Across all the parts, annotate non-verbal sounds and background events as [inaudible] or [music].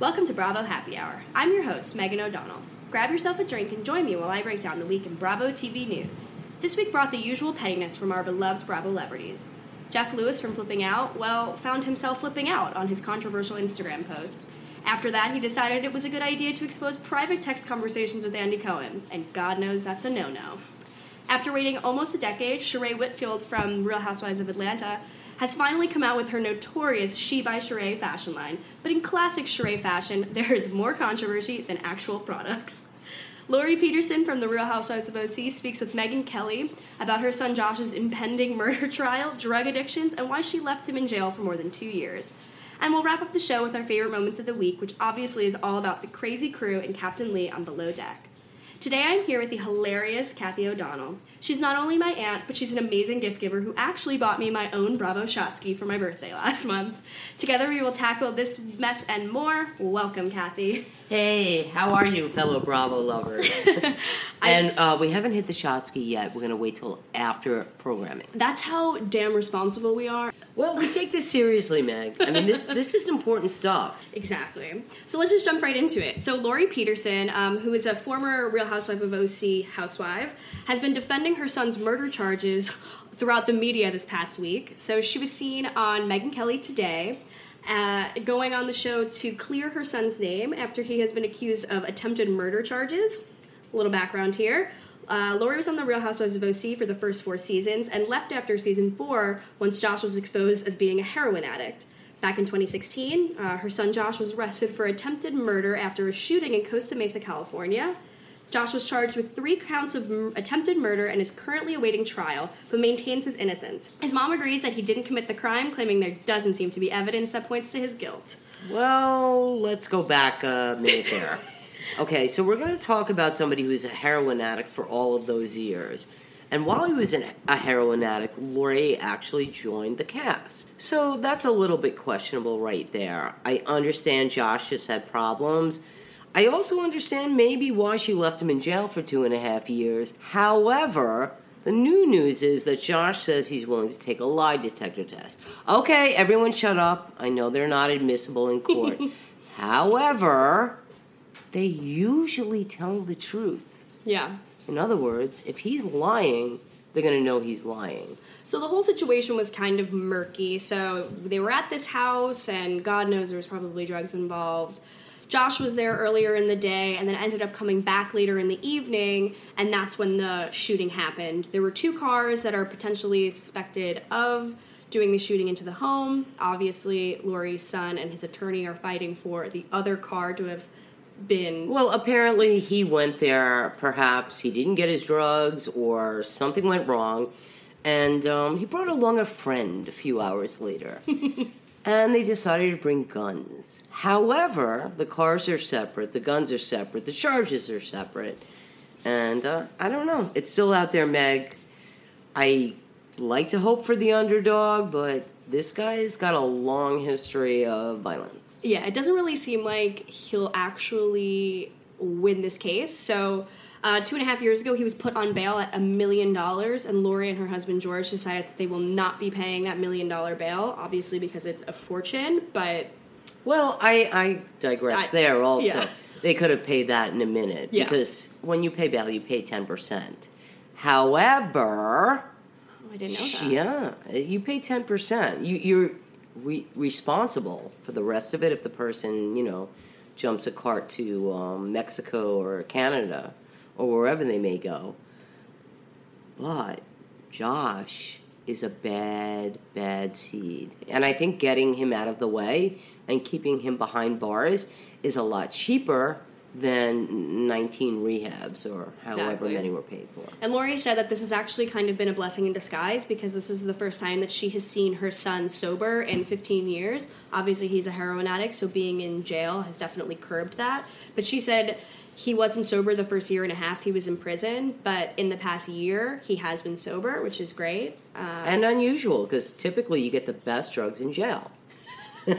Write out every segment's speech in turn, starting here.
Welcome to Bravo Happy Hour. I'm your host, Megan O'Donnell. Grab yourself a drink and join me while I break down the week in Bravo TV news. This week brought the usual pettiness from our beloved Bravo celebrities. Jeff Lewis from Flipping Out, well, found himself flipping out on his controversial Instagram post. After that, he decided it was a good idea to expose private text conversations with Andy Cohen, and God knows that's a no no. After waiting almost a decade, Sheree Whitfield from Real Housewives of Atlanta has finally come out with her notorious She by Sheree fashion line. But in classic Sheree fashion, [laughs] there is more controversy than actual products. Lauri Peterson from The Real Housewives of OC speaks with Megyn Kelly about her son Josh's impending [laughs] murder trial, drug addictions, and why she left him in jail for more than two years. And we'll wrap up the show with our favorite moments of the week, which obviously is all about the crazy crew and Captain Lee on Below Deck. Today I'm here with the hilarious Kathy O'Donnell. She's not only my aunt, but she's an amazing gift giver who actually bought me my own Bravo shot ski for my birthday [laughs] last month. Together we will tackle this mess and more. Welcome, Kathy. Hey, how are you, fellow Bravo lovers? [laughs] and uh, we haven't hit the shot ski yet. We're going to wait till after programming. That's how damn responsible we are. Well, we take this seriously, Meg. I mean, this this is important stuff. [laughs] Exactly. So let's just jump right into it. So Lauri Peterson, um, who is a former Real Housewife of OC housewife, has been defending her son's murder charges [laughs] throughout the media this past week. So she was seen on Megyn Kelly today. Uh, going on the show to clear her son's name after he has been accused of attempted murder charges. A little background here. Uh, Lauri was on The Real Housewives of OC for the first four seasons and left after season four once Josh was exposed as being a heroin addict. Back in 2016, uh, her son Josh was arrested for attempted murder after a shooting in Costa Mesa, California. Josh was charged with three counts of m- attempted murder and is currently awaiting trial, but maintains his innocence. His mom agrees that he didn't commit the crime, claiming there doesn't seem to be evidence that points to his guilt. Well, let's go back a minute there. [laughs] Okay, so we're going to talk about somebody who's a heroin addict for all of those years. And while he was an, a heroin addict, Lauri actually joined the cast. So that's a little bit questionable right there. I understand Josh just had problems. I also understand maybe why she left him in jail for two and a half years. However, the new news is that Josh says he's willing to take a lie detector test. Okay, everyone shut up. I know they're not admissible in court. [laughs] However, they usually tell the truth. Yeah. In other words, if he's lying, they're going to know he's lying. So the whole situation was kind of murky. So they were at this house, and God knows there was probably drugs involved. Josh was there earlier in the day and then ended up coming back later in the evening, and that's when the shooting happened. There were two cars that are potentially suspected of doing the shooting into the home. Obviously, Lauri's son and his attorney are fighting for the other car to have been. Well, apparently he went there. Perhaps he didn't get his drugs or something went wrong. And um, he brought along a friend a few hours later. [laughs] and they decided to bring guns. However, the cars are separate, the guns are separate, the charges are separate. And uh, I don't know. It's still out there, Meg. I like to hope for the underdog, but this guy's got a long history of violence. Yeah, it doesn't really seem like he'll actually win this case. So, uh, two and a half years ago, he was put on bail at a million dollars, and Lauri and her husband George decided that they will not be paying that million dollar bail, obviously because it's a fortune. But Well, I, I digress I- there also. yeah. They could have paid that in a minute Yeah. because when you pay bail, you pay 10%. However, Oh, I didn't know that. yeah, you pay 10%. You, you're re- responsible for the rest of it if the person, you know, jumps a cart to um, Mexico or Canada or wherever they may go. But Josh is a bad, bad seed. And I think getting him out of the way and keeping him behind bars is a lot cheaper than 19 rehabs or however Exactly. many were paid for. And Lauri said that this has actually kind of been a blessing in disguise because this is the first time that she has seen her son sober in 15 years. Obviously, he's a heroin addict, so being in jail has definitely curbed that. But she said he wasn't sober the first year and a half he was in prison, but in the past year, he has been sober, which is great. Uh, And unusual because typically you get the best drugs in jail. [laughs]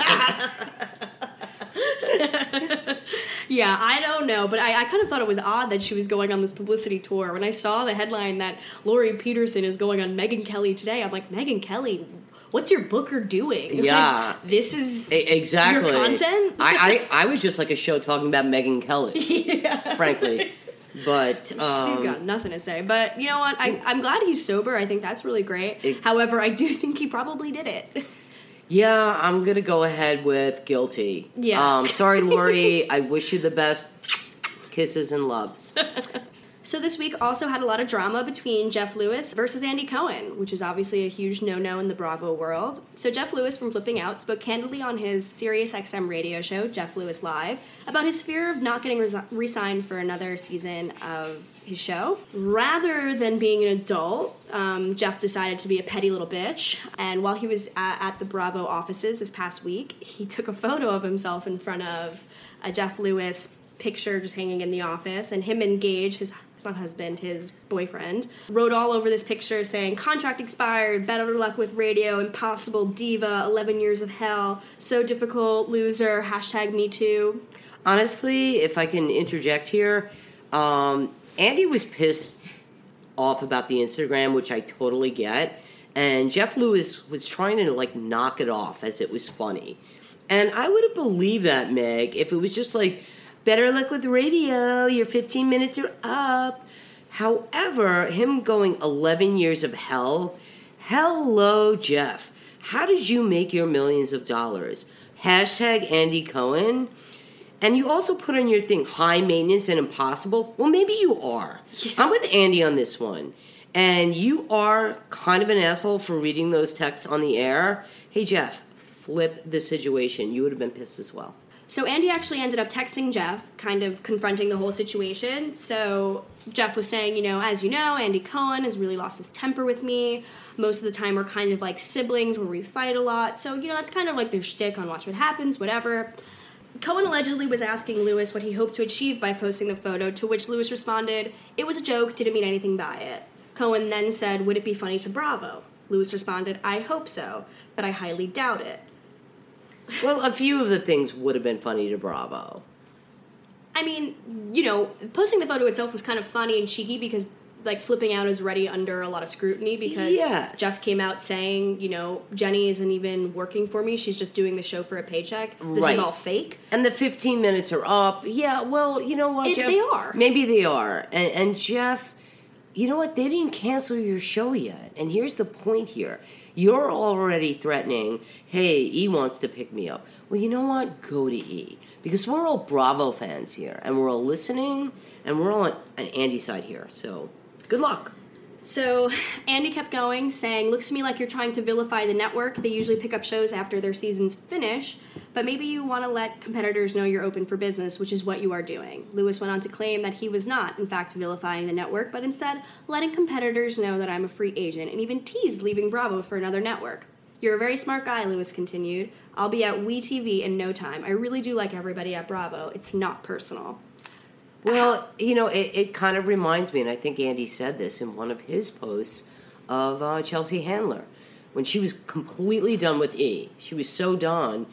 Yeah, I don't know, but I, I kind of thought it was odd that she was going on this publicity tour. When I saw the headline that Lauri Peterson is going on Megyn Kelly today, I'm like, Megyn Kelly, what's your booker doing? [laughs] Yeah. Like, this is E- Exactly. your content. I, I, I was just like a show talking about Megyn Kelly, [laughs] frankly. But um, [laughs] She's got nothing to say. But you know what? I, I'm glad he's sober. I think that's really great. It- However, I do think he probably did it. yeah, I'm gonna go ahead with guilty. Yeah. Um, sorry, Lauri. I wish you the best. Kisses and loves. So this week also had a lot of drama between Jeff Lewis versus Andy Cohen, which is obviously a huge no-no in the Bravo world. So Jeff Lewis from Flipping Out spoke candidly on his SiriusXM radio show, Jeff Lewis Live, about his fear of not getting resi- re-signed for another season of his show. Rather than being an adult, um, Jeff decided to be a petty little bitch. And while he was at, at the Bravo offices this past week, he [laughs] took a photo of himself in front of a Jeff Lewis picture just hanging in the office, and him and Gage, his not husband, his boyfriend, wrote all over this picture saying, Contract expired, better luck with radio, impossible, diva, 11 years of hell, so difficult, loser, hashtag me too. Honestly, if I can interject here, um, Andy was pissed off about the Instagram, which I totally get. And Jeff Lewis was trying to like knock it off as it was funny. And I would have believed that, Meg, if it was just like, better luck with radio, your 15 minutes are up. However, him going 11 years of hell, hello, Jeff. How did you make your millions of dollars? Hashtag Andy Cohen. And you also put on your thing high maintenance and impossible. Well, maybe you are. I'm with Andy on this one. And you are kind of an asshole for reading those texts on the air. Hey, Jeff, flip the situation. You would have been pissed as well. So Andy actually ended up texting Jeff, kind of confronting the whole situation. So Jeff was saying, you know, as you know, Andy Cohen has really lost his temper with me. Most of the time, we're kind of like siblings where we fight a lot. So you know, that's kind of like their shtick on Watch What Happens, whatever. Cohen allegedly was asking Lewis what he hoped to achieve by posting the photo, to which Lewis responded, It was a joke, didn't mean anything by it. Cohen then said, Would it be funny to Bravo? Lewis responded, I hope so, but I highly doubt it. Well, a few of the things would have been funny to Bravo. I mean, you know, posting the photo itself was kind of funny and cheeky because like flipping out is already under a lot of scrutiny because Yes. Jeff came out saying, you know, Jenny isn't even working for me. She's just doing the show for a paycheck. This Right. is all fake. And the 15 minutes are up. Yeah, well, you know what, It- Jeff? they are. Maybe they are. And, and Jeff, you know what? They didn't cancel your show yet. And here's the point here. You're already threatening, hey, E wants to pick me up. Well, you know what? Go to E. Because we're all Bravo fans here. And we're all listening. And we're all on, on Andy's side here. So, good luck. So Andy kept going, saying, Looks to me like you're trying to vilify the network. They usually pick up shows after their seasons finish, but maybe you want to let competitors know you're open for business, which is what you are doing. Lewis went on to claim that he was not, in fact, vilifying the network, but instead letting competitors know that I'm a free agent, and even teased leaving Bravo for another network. You're a very smart guy, Lewis continued. I'll be at WeTV in no time. I really do like everybody at Bravo. It's not personal. Well, you know, it, it kind of reminds me, and I think Andy said this in one of his posts of uh, Chelsea Handler when she was completely done with E. She was so done,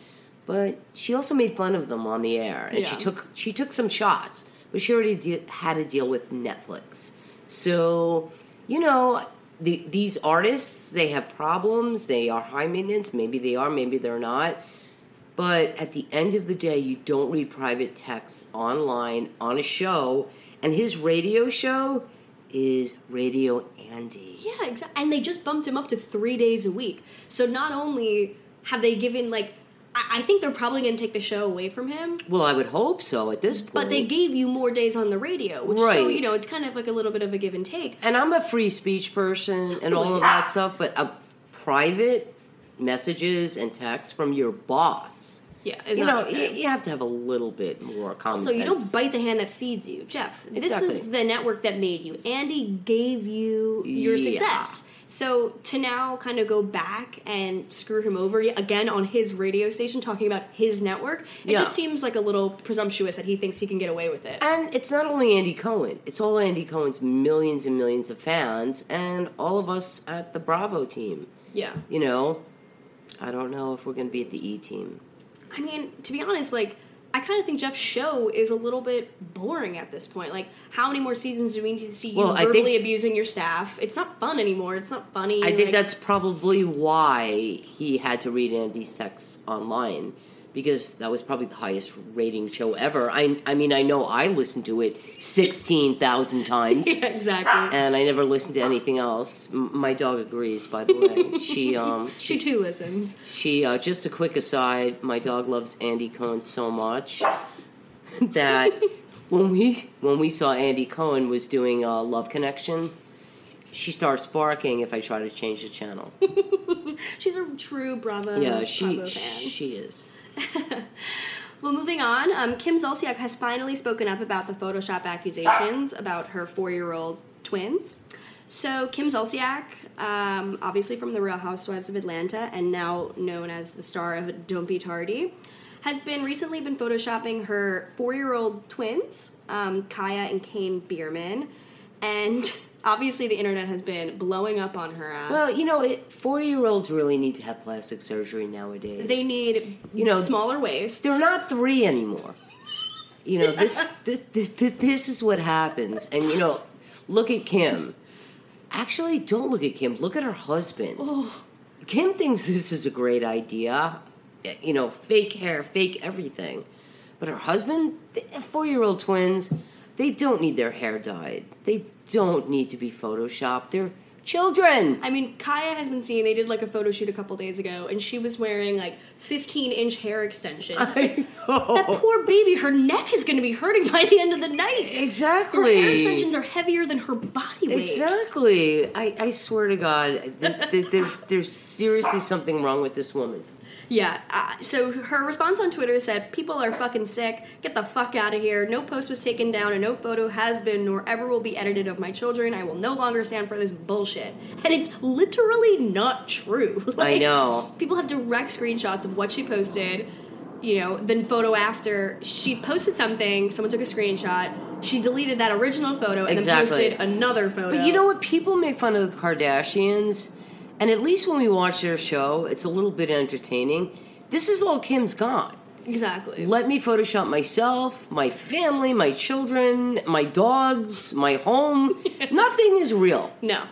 but she also made fun of them on the air, and she took she took some shots, but she already de- had to deal with Netflix. So, you know, the, these artists they have problems. They are high maintenance. Maybe they are. Maybe they're not. But at the end of the day, you don't read private texts online on a show, and his radio show is Radio Andy. Yeah, exactly. And they just bumped him up to three days a week. So not only have they given like, I, I think they're probably going to take the show away from him. Well, I would hope so at this point. But they gave you more days on the radio, which so you know it's kind of like a little bit of a give and take. and I'm a free speech person and all of that stuff, but a private messages and texts from your boss. Yeah, you know, not you, okay. you have to have a little bit more common So you don't bite the hand that feeds you, Jeff. This is the network that made you. Andy gave you your Yeah. success. So to now kind of go back and screw him over again on his radio station talking about his network, it Yeah. just seems like a little presumptuous that he thinks he can get away with it. And it's not only Andy Cohen, it's all Andy Cohen's millions and millions of fans and all of us at the Bravo team. Yeah. You know, I don't know if we're going to be at the E team. I mean, to be honest, like I kind of think Jeff's show is a little bit boring at this point. Like, how many more seasons do we need to see you Well, verbally think- abusing your staff? It's not fun anymore. It's not funny. I think like- that's probably why he had to read Andy's texts online because that was probably the highest rating show ever. I, I mean, I know I listened to it 16,000 [laughs] times. yeah, exactly. And I never listened to anything else. M- my dog agrees, by the way. [laughs] She um she too listens. She uh, just a quick aside. My dog loves Andy Cohen so much [laughs] that when we when we saw Andy Cohen was doing uh, Love Connection, she starts barking if I try to change the channel. She's a true Bravo, yeah, she Bravo fan. she is. [laughs] Well, moving on, um, Kim Zolciak has finally spoken up about the Photoshop accusations about her four-year-old twins. So Kim Zolciak, um, obviously from the Real Housewives of Atlanta, and now known as the star of Don't Be Tardy, has been recently been photoshopping her four-year-old twins, um, Kaia and Kane Biermann, and [laughs] obviously the internet has been blowing up on her ass. Well, you know, four-year-olds really need to have plastic surgery nowadays. they need You know, smaller waists. They're not three anymore. You know, this, [laughs] this this this this is what happens. And you know, look at Kim. Actually, don't look at Kim. Look at her husband. Oh. Kim thinks this is a great idea. You know, fake hair, fake everything. But her husband, four-year-old twins, they don't need their hair dyed. They don't need to be photoshopped. They're children. I mean, Kaia has been seen. They did like a photo shoot a couple days ago, and she was wearing like 15 inch hair extensions. It's like, that poor baby, her neck is going to be hurting by the end of the night. Her Exactly. hair extensions are heavier than her body weight. Exactly. I, I swear to God, th- th- there's there's seriously something wrong with this woman. Yeah. Uh, so her response on Twitter said, "People are fucking sick. Get the fuck out of here. No post was taken down, and no photo has been nor ever will be edited of my children. I will no longer stand for this bullshit." And it's literally not true. [laughs] I Like, know. People have direct screenshots of what she posted. You know, then photo after she posted something, someone took a screenshot. She deleted that original photo and Exactly. then posted another photo. But you know what? People make fun of the Kardashians, and at least when we watch their show, it's a little bit entertaining. This is all Kim's got. Exactly. Let me Photoshop myself, my family, my children, my dogs, my home. [laughs] Nothing is real. no.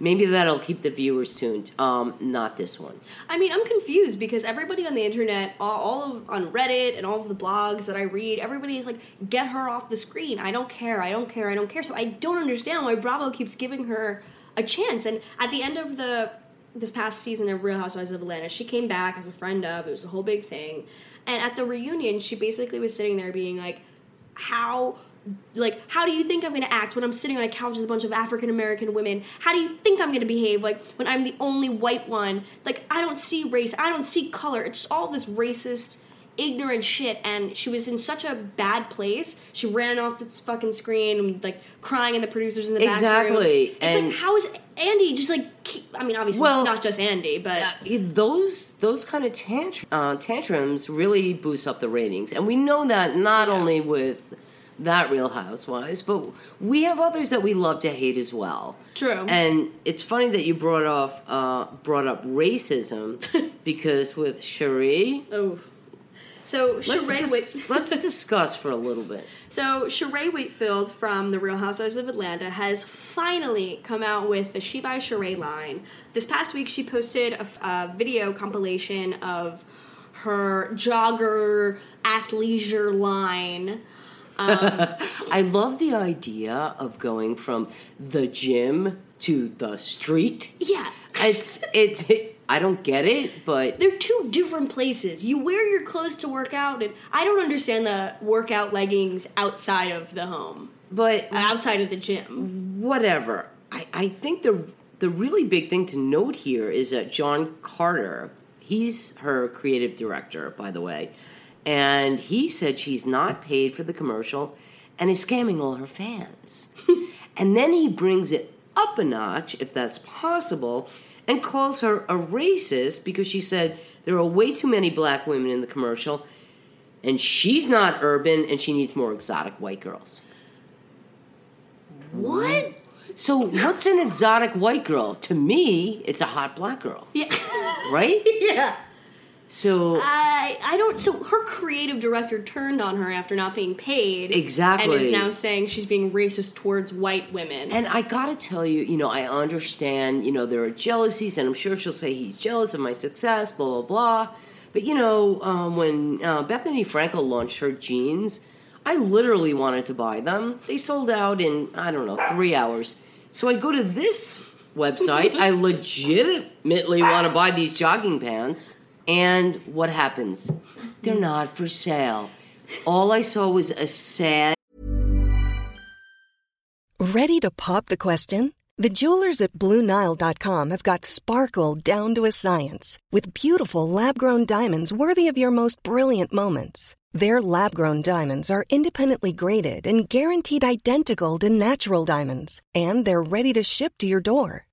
Maybe that'll keep the viewers tuned. Um, not this one. I mean, I'm confused because everybody on the internet, all, all of on Reddit and all of the blogs that I read, everybody is like, "Get her off the screen. I don't care. I don't care. I don't care." So I don't understand why Bravo keeps giving her a chance. And at the end of the this past season of Real Housewives of Atlanta, she came back as a friend of. It was a whole big thing. And at the reunion, she basically was sitting there being like, "How." Like, how do you think I'm gonna act when I'm sitting on a couch with a bunch of African American women? How do you think I'm gonna behave like when I'm the only white one? Like, I don't see race, I don't see color. It's all this racist, ignorant shit. And she was in such a bad place. She ran off the fucking screen, and, like crying, and the producers in the back room. Exactly, It's and- like, how is Andy just like? keep- I mean, obviously Well- it's not just Andy, but those those kind of uh, tantrums really boost up the ratings, and we know that not only with that Real Housewives, but we have others that we love to hate as well. True. And it's funny that you brought off uh, brought up racism [laughs] because with Sheree, oh. So let's, Sheree dis- Whit- let's [laughs] discuss for a little bit. So Sheree Wakefield from The Real Housewives of Atlanta has finally come out with the She by Sheree line. This past week, she posted a, a video compilation of her jogger athleisure line. Um, [laughs] I love the idea of going from the gym to the street. Yeah. It's it, I don't get it, but They're two different places. You wear your clothes to work out, and I don't understand the workout leggings outside of the home, but outside of the gym. whatever. I, I think the the really big thing to note here is that John Carter, he's her creative director, by the way, and he said she's not paid for the commercial and is scamming all her fans. [laughs] and then he brings it up a notch, if that's possible, and calls her a racist because she said there are way too many black women in the commercial and she's not urban and she needs more exotic white girls. What? So, what's an exotic white girl? To me, it's a hot black girl, Yeah. right? [laughs] yeah. So, I I don't. So her creative director turned on her after not being paid. Exactly. And is now saying she's being racist towards white women. and I gotta tell you, you know, I understand, you know, there are jealousies, and I'm sure she'll say he's jealous of my success, blah, blah, blah. But, you know, um, when uh, Bethenny Frankel launched her jeans, I literally wanted to buy them. They sold out in, I don't know, three hours. So I go to this website. I [laughs] legitimately want to buy these jogging pants. And what happens? They're not for sale. All I saw was a sad Ready to pop the question? The jewelers at BlueNile.com have got sparkle down to a science with beautiful lab grown diamonds worthy of your most brilliant moments. Their lab grown diamonds are independently graded and guaranteed identical to natural diamonds, and they're ready to ship to your door.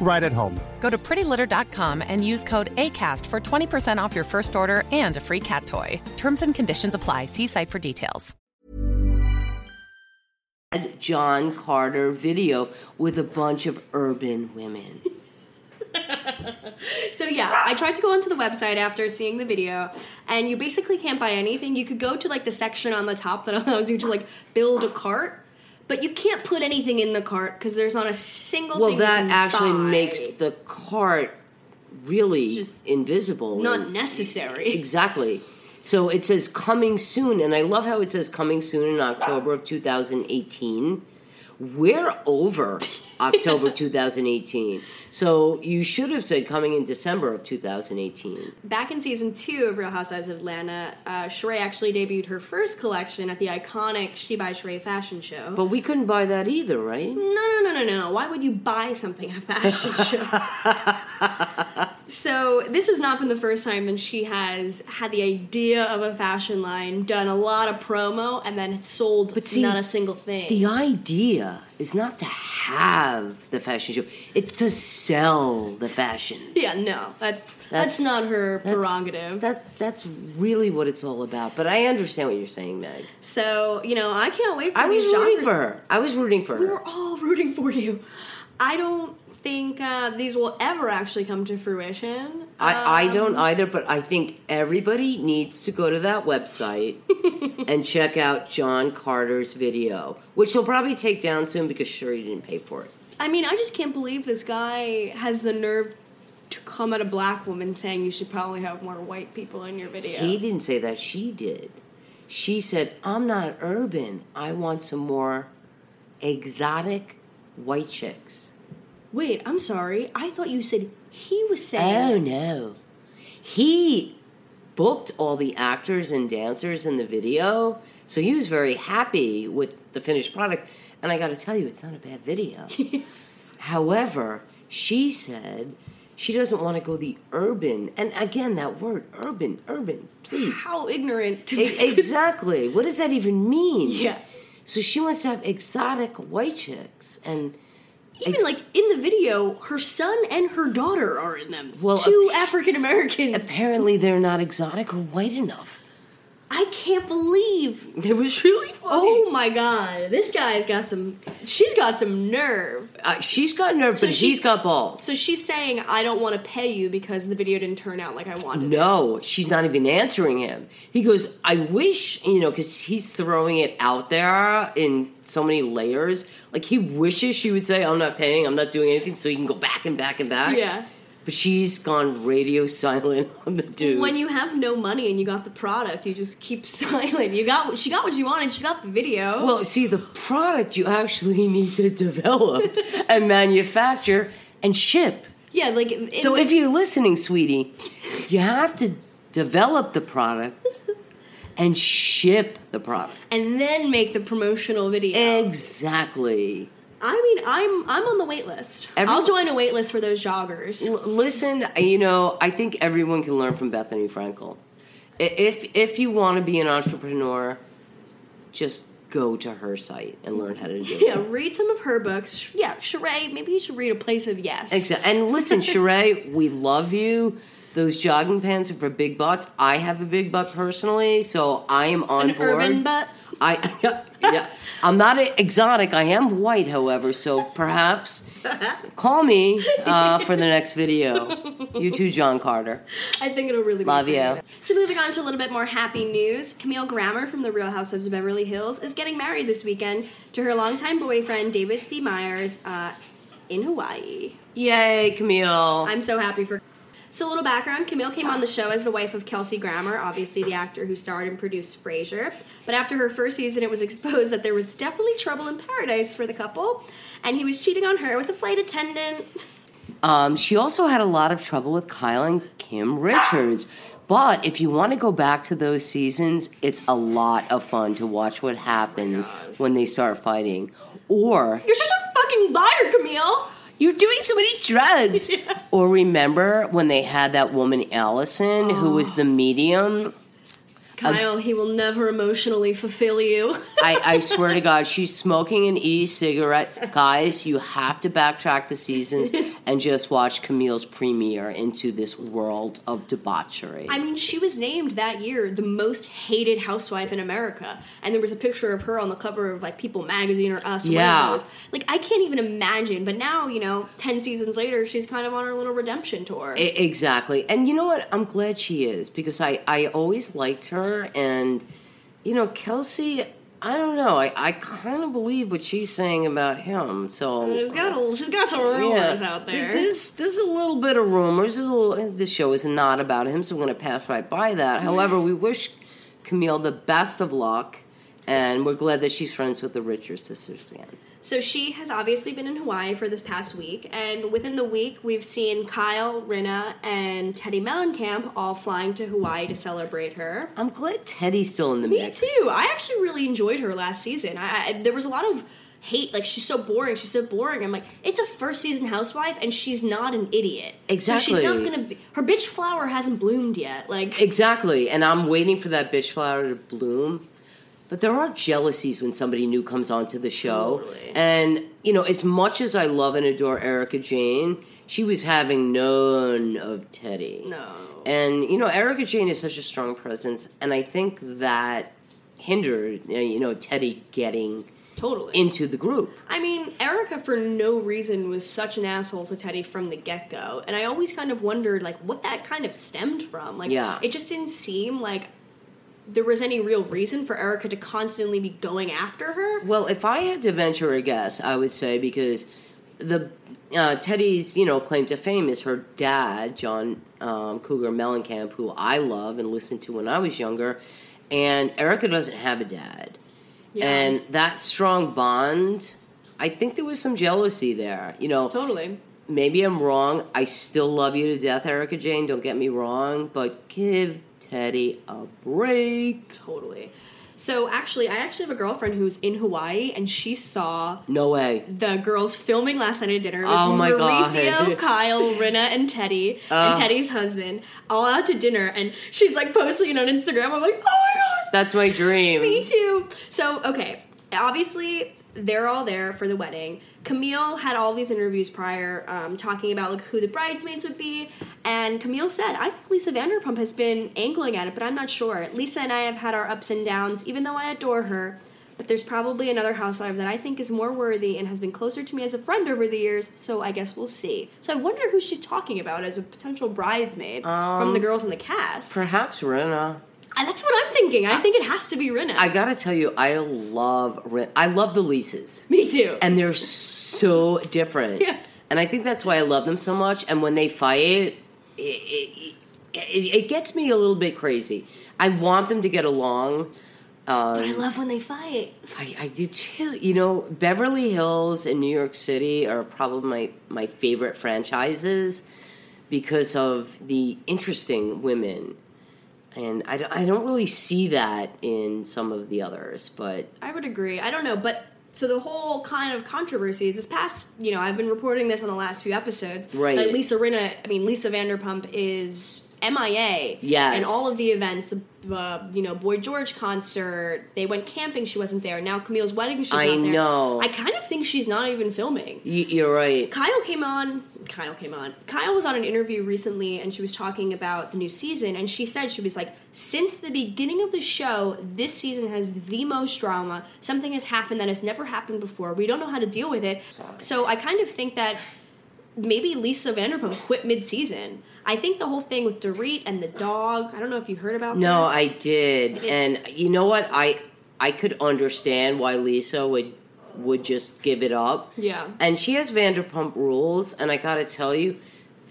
right at home. Go to prettylitter.com and use code ACAST for 20% off your first order and a free cat toy. Terms and conditions apply. See site for details. John Carter video with a bunch of urban women. [laughs] So yeah, I tried to go onto the website after seeing the video, and you basically can't buy anything. You could go to like the section on the top that allows you to like build a cart, but you can't put anything in the cart because there's not a single. Well, that actually buy. makes the cart really Just invisible. not necessary. [laughs] Exactly. So it says coming soon, and I love how it says coming soon in October of 2018. We're over [laughs] [laughs] October 2018. So you should have said coming in December of 2018. Back in season two of Real Housewives of Atlanta, uh, Sheree actually debuted her first collection at the iconic She by Sheree fashion show. But we couldn't buy that either, right? No, no, no, no, no. Why would you buy something at a fashion [laughs] show? so, this has not been the first time that she has had the idea of a fashion line, done a lot of promo, and then it sold But see, not a single thing. The idea is not to have the fashion show; it's to sell the fashion. [laughs] yeah, no, that's, that's not her that's- prerogative. That that's really what it's all about. But I understand what you're saying, Meg. so, you know, I can't wait for I was rooting genres- for her. I was rooting for her. We were all rooting for you. I don't think uh, these will ever actually come to fruition. I, I Um, don't either, but I think everybody needs to go to that website [laughs] and check out John Carter's video, which he'll probably take down soon because sure he didn't pay for it. I mean, I just can't believe this guy has the nerve to come at a black woman saying you should probably have more white people in your video. He didn't say that, she did. She said, I'm not urban. I want some more exotic white chicks. Wait, I'm sorry. I thought you said he was saying. Oh no. He booked all the actors and dancers in the video, so he was very happy with the finished product. And I got to tell you, it's not a bad video. [laughs] However, she said she doesn't want to go the urban. And again, that word, urban, urban, please. How ignorant. To E- [laughs] exactly. What does that even mean? Yeah. So she wants to have exotic white chicks. And Even like in the video, her son and her daughter are in them. Well, two African American. Apparently, they're not exotic or white enough. I can't believe. It was really funny. Oh my god, this guy's got some. She's got some nerve. Uh, she's got nerve, So but he's she's- got balls. So she's saying, "I don't want to pay you because the video didn't turn out like I wanted." it." No, she's not even answering him. He goes, I wish, you know, because he's throwing it out there in so many layers. Like, he wishes she would say, I'm not paying, I'm not doing anything, so he can go back and back and back. Yeah. But she's gone radio silent [laughs] on the dude. When you have no money and you got the product, you just keep [laughs] silent. You got she got what you wanted. She got the video. well, see, the product you actually [laughs] need to develop and manufacture and ship. yeah, like So the- if you're listening, sweetie, you have to develop the product and ship the product. and then make the promotional video. Exactly. I mean, I'm I'm on the wait list. Every- I'll join a wait list for those joggers. L- listen, you know, I think everyone can learn from Bethenny Frankel. If if you want to be an entrepreneur, just go to her site and learn how to do it. [laughs] Yeah, read some of her books. Yeah, Sheree, maybe you should read A Place of Yes. Exactly. And listen, [laughs] Sheree, we love you. Those jogging pants are for big butts. I have a big butt personally, so I am on An board. urban butt. I [laughs] yeah. I'm not exotic. I am white, however, so perhaps call me uh, for the next video. You too, John Carter. I think it'll really be Love you. So moving on to a little bit more happy news, Camille Grammer from The Real Housewives of Beverly Hills is getting married this weekend to her longtime boyfriend David C. Myers uh, in Hawaii. Yay, Camille. I'm so happy for. So, a little background Camille came on the show as the wife of Kelsey Grammer, obviously the actor who starred and produced Frasier. But after her first season, it was exposed that there was definitely trouble in paradise for the couple, and he was cheating on her with a flight attendant. Um, she also had a lot of trouble with Kyle and Kim Richards. But if you want to go back to those seasons, it's a lot of fun to watch what happens when they start fighting. Or You're such a fucking liar, Camille! You're doing so many drugs. [laughs] Or remember when they had that woman Allison who was oh. the medium? Kyle, he will never emotionally fulfill you. [laughs] I, I swear to [laughs] God, she's smoking an e-cigarette. Guys, you have to backtrack the seasons and just watch Camille's premiere into this world of debauchery. I mean, she was named that year the most hated housewife in America, and there was a picture of her on the cover of like People Magazine or Us. Yeah. Like I can't even imagine. But now, you know, ten seasons later, she's kind of on her little redemption tour. I- exactly. And you know what? I'm glad she is because I, I always liked her. And, you know, Kelsey, I don't know. I, I kind of believe what she's saying about him. So. she's got a, she's got some rumors out there. There's, there's a little bit of rumors. A little, this show is not about him, so we're going to pass right by that. [laughs] However, we wish Camille the best of luck, and we're glad that she's friends with the Richards sisters again. So she has obviously been in Hawaii for this past week, and within the week, we've seen Kyle, Rinna, and Teddi Mellencamp all flying to Hawaii to celebrate her. I'm glad Teddi's still in the Me mix. Me too. I actually really enjoyed her last season. I, I there was a lot of hate, like she's so boring, she's so boring. I'm like, it's a first season housewife, and she's not an idiot. exactly So she's not gonna be. Her bitch flower hasn't bloomed yet. Like Exactly, and I'm waiting for that bitch flower to bloom. But there are jealousies when somebody new comes onto the show. Totally. And, you know, as much as I love and adore Erika Jayne, she was having none of Teddi. No. And, you know, Erika Jayne is such a strong presence, and I think that hindered, uh, you know, Teddi getting totally. into the group. I mean, Erika, for no reason, was such an asshole to Teddi from the get go, and I always kind of wondered, like, what that kind of stemmed from. Like, Yeah. it just didn't seem like there was any real reason for Erika to constantly be going after her. Well, if I had to venture a guess, I would say because the uh, Teddi's you know claim to fame is her dad, John um, Cougar Mellencamp, who I love and listened to when I was younger, and Erika doesn't have a dad, Yeah. and that strong bond. I think there was some jealousy there. You know, Totally. maybe I'm wrong. I still love you to death, Erika Jayne. Don't get me wrong, but give Teddi a break. Totally. So actually, I actually have a girlfriend who's in Hawaii, and she saw No way. the girls filming last night at dinner. It was Oh my Mauricio, God. [laughs] Kyle, Rinna, and Teddi, Uh. and Teddi's husband, all out to dinner. And she's like posting it on Instagram. I'm like, oh my god, That's my dream. me too. So okay, obviously they're all there for the wedding. Camille had all these interviews prior, um, talking about like who the bridesmaids would be, and Camille said, "I think Lisa Vanderpump has been angling at it, but I'm not sure. Lisa and I have had our ups and downs, even though I adore her." But there's probably another housewife that I think is more worthy and has been closer to me as a friend over the years, so I guess we'll see. So I wonder who she's talking about as a potential bridesmaid from the girls in the cast. Perhaps Rinna. That's what I'm thinking. I think it has to be Rinna. I gotta tell you, I love Rin- I love the Lisas. Me too. and they're so different. Yeah. And I think that's why I love them so much. And when they fight, it, it, it, it gets me a little bit crazy. I want them to get along. Um, but I love when they fight. I, I do too. You know, Beverly Hills and New York City are probably my, my favorite franchises because of the interesting women. And I, don't- I don't really see that in some of the others, but I would agree. I don't know, but so the whole kind of controversy is this past, you know, I've been reporting this on the last few episodes. Right. That Lisa Rinna, I mean, Lisa Vanderpump is MIA. yeah And all of the events, the, uh, you know, Boy George concert, they went camping, she wasn't there. Now Camille's wedding, she's I not there. know. I kind of think she's not even filming. you, you're right. Kyle came on. Kyle came on. Kyle was on an interview recently, and she was talking about the new season. And she said she was like, since the beginning of the show, this season has the most drama. Something has happened that has never happened before. We don't know how to deal with it. So I kind of think that maybe Lisa Vanderpump quit mid-season. I think the whole thing with Dorit and the dog. I don't know if you heard about. No, this. I did, and you know what? I I could understand why Lisa would would just give it up. Yeah. and she has Vanderpump Rules, and I gotta tell you,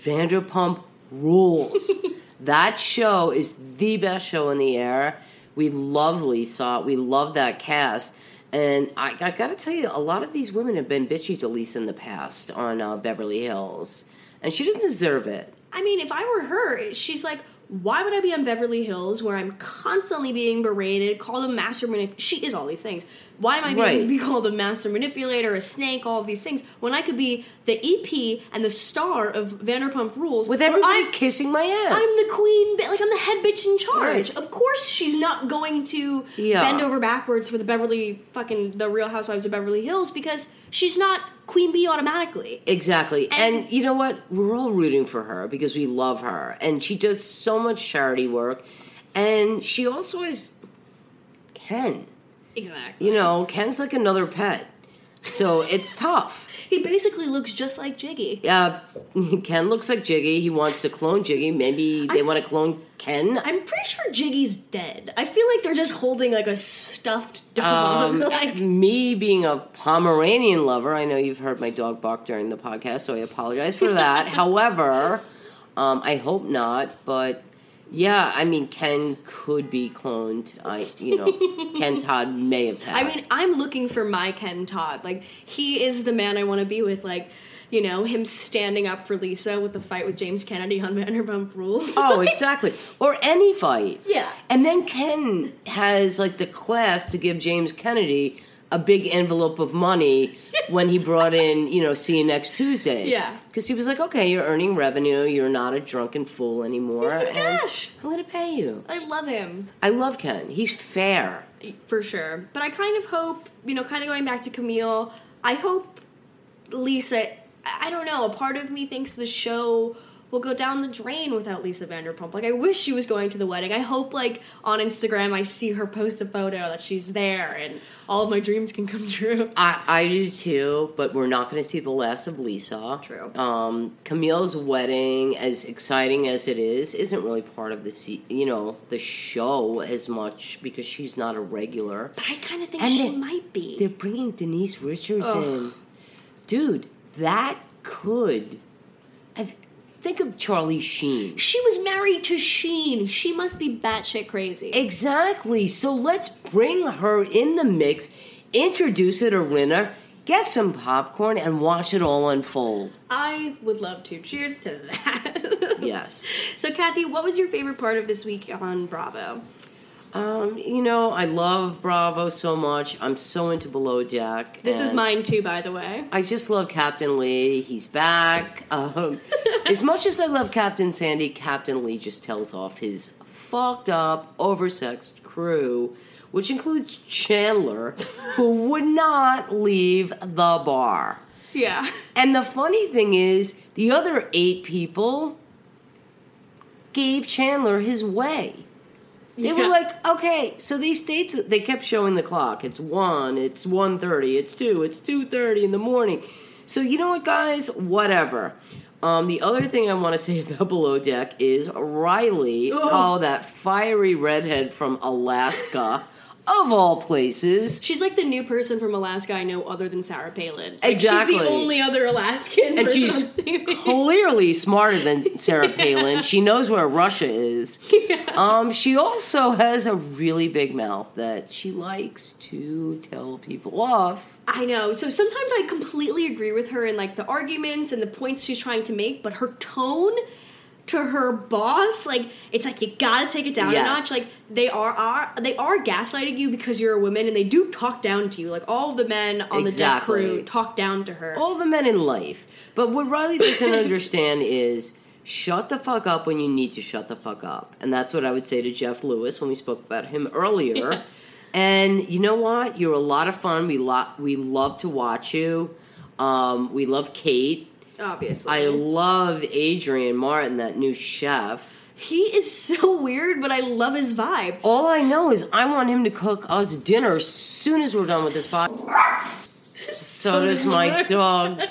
Vanderpump Rules. [laughs] that show is the best show in the air. We love Lisa. We love that cast. And I, I got to tell you, a lot of these women have been bitchy to Lisa in the past on uh, Beverly Hills, and she doesn't deserve it. I mean, if I were her, she's like, why would I be on Beverly Hills where I'm constantly being berated, called a master manip? She is all these things. Why am I being Right. [laughs] be called a master manipulator, a snake, all of these things when I could be the EP and the star of Vanderpump Rules With everybody I'm- kissing my ass. I'm the queen, like I'm the head bitch in charge. Right. Of course, she's not going to Yeah. bend over backwards for the Beverly fucking the Real Housewives of Beverly Hills because she's not queen bee automatically. Exactly. And, And- you know what? We're all rooting for her because we love her. And she does so much charity work. And she also is Ken. Exactly. You know, Ken's like another pet. So it's tough. [laughs] He basically looks just like Giggy. Uh, Ken looks like Giggy. He wants to clone Giggy. Maybe they want to clone Ken. I'm pretty sure Giggy's dead. I feel like they're just holding like a stuffed dog. Um, [laughs] like, me being a Pomeranian lover, I know you've heard my dog bark during the podcast, so I apologize for that. [laughs] However, um, I hope not. But yeah, I mean, Ken could be cloned. I, you know, [laughs] Ken Todd may have passed. I mean, I'm looking for my Ken Todd. Like, he is the man I want to be with. Like, you know, him standing up for Lisa with the fight with James Kennedy on Vanderpump Rules. Oh, [laughs] exactly. Or any fight. Yeah. And then Ken has like the class to give James Kennedy a big envelope of money when he brought in, you know, see you next Tuesday. Yeah. Because he was like, okay, you're earning revenue. You're not a drunken fool anymore. Here's some cash. I'm going to pay you. I love him. I love Ken. He's fair. For sure. But I kind of hope, you know, kind of going back to Camille, I hope Lisa, I I don't know, a part of me thinks the show will go down the drain without Lisa Vanderpump. Like, I wish she was going to the wedding. I hope, like, on Instagram, I see her post a photo that she's there and all of my dreams can come [laughs] true. I, I do too, but we're not going to see the last of Lisa. True. Um, Camille's wedding, as exciting as it is, isn't really part of the se- you know the show as much because she's not a regular. But I kind of think And she might be. They're bringing Denise Richards in, dude. That could. i think of Charlie Sheen. She was married to Sheen. She must be batshit crazy. Exactly. So let's bring her in the mix, introduce her to Rinna, get some popcorn, and watch it all unfold. I would love to. Cheers to that. Yes. [laughs] So, Kathy, what was your favorite part of this week on Bravo? Um, you know, I love Bravo so much. I'm so into Below Deck. This is mine too, by the way. I just love Captain Lee. He's back. Um, [laughs] as much as I love Captain Sandy, Captain Lee just tells off his fucked up, oversexed crew which includes Chandler, who would not leave the bar. Yeah. And the funny thing is, the other eight people gave Chandler his way. They Yeah. were like, okay, so these states they kept showing the clock. It's one, it's 1.30, it's two, it's two thirty in the morning. So you know what, guys? Whatever. Um, the other thing I want to say [laughs] about Below Deck is Rhylee, oh, that fiery redhead from Alaska, of all places. She's like the new person from Alaska I know other than Sarah Palin. Like, Exactly. She's the only other Alaskan And she's [laughs] clearly smarter than Sarah [laughs] Palin. She knows where Russia is. [laughs] Um, she also has a really big mouth that she likes to tell people off. I know. So sometimes I completely agree with her in like the arguments and the points she's trying to make, but her tone to her boss, like it's like you gotta take it down Yes. a notch. Like they are, are they are gaslighting you because you're a woman and they do talk down to you. Like all the men on the deck crew talk down to her. All the men in life. But what Rhylee doesn't [laughs] understand is shut the fuck up when you need to shut the fuck up. And that's what I would say to Jeff Lewis when we spoke about him earlier. And you know what? You're a lot of fun. We lo- we love to watch you. Um, we love Kate. Obviously, I love Adrian Martin, that new chef. he is so weird, but I love his vibe. All I know is I want him to cook us dinner as soon as we're done with this podcast. So does my dog.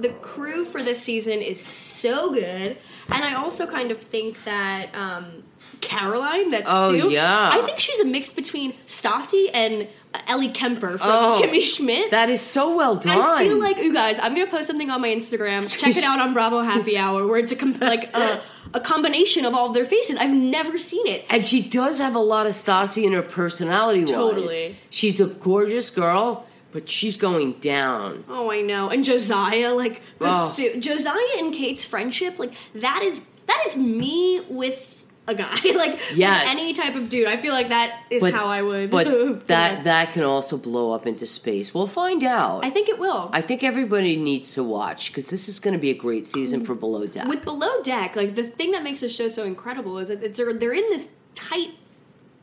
The crew for this season is so good, and I also kind of think that um, Caroline, that's Oh, Stu, yeah. I think she's a mix between Stassi and uh, Ellie Kemper from Oh, Kimmy Schmidt. That is so well done. I feel like you guys. I'm gonna post something on my Instagram. Check it out on Bravo Happy Hour, where it's a com- like a, a combination of all of their faces. I've never seen it. and she does have a lot of Stassi in her personality. Totally. She's a gorgeous girl, but she's going down. Oh, I know. And Josiah, like the Oh. stu- Josiah and Kate's friendship, like that is that is me with a guy, [laughs] like Yes. any type of dude. I feel like that is But, how I would. But [laughs] that that can also blow up into space. We'll find out. I think it will. I think everybody needs to watch because this is going to be a great season for Below Deck. with Below Deck, like the thing that makes the show so incredible is that it's, they're they're in this tight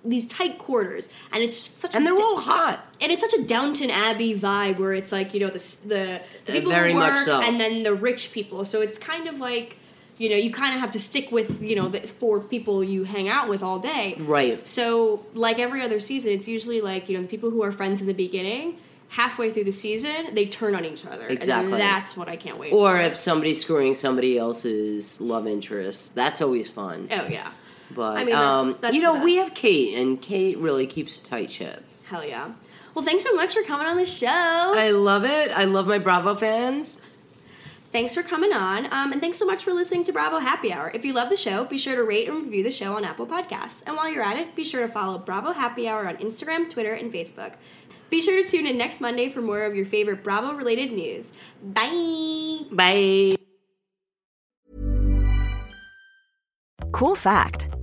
these tight quarters, and it's such a and a they're all hot. and it's such a Downton Abbey vibe where it's like you know the the, the uh, people Very who work so. and then the rich people. So it's kind of like you know you kind of have to stick with you know the four people you hang out with all day. Right. So like every other season, it's usually like you know the people who are friends in the beginning. Halfway through the season, they turn on each other. Exactly. And that's what I can't wait. For. Or for. if somebody's screwing somebody else's love interest, that's always fun. oh yeah, But I mean, um, that's you know, we have Kate, and Kate really keeps a tight ship. hell yeah. Well, thanks so much for coming on the show. I love it. I love my Bravo fans. Thanks for coming on, um, and thanks so much for listening to Bravo Happy Hour. If you love the show, be sure to rate and review the show on Apple Podcasts. And while you're at it, be sure to follow Bravo Happy Hour on Instagram, Twitter, and Facebook. Be sure to tune in next Monday for more of your favorite Bravo related news. Bye! Bye. Cool fact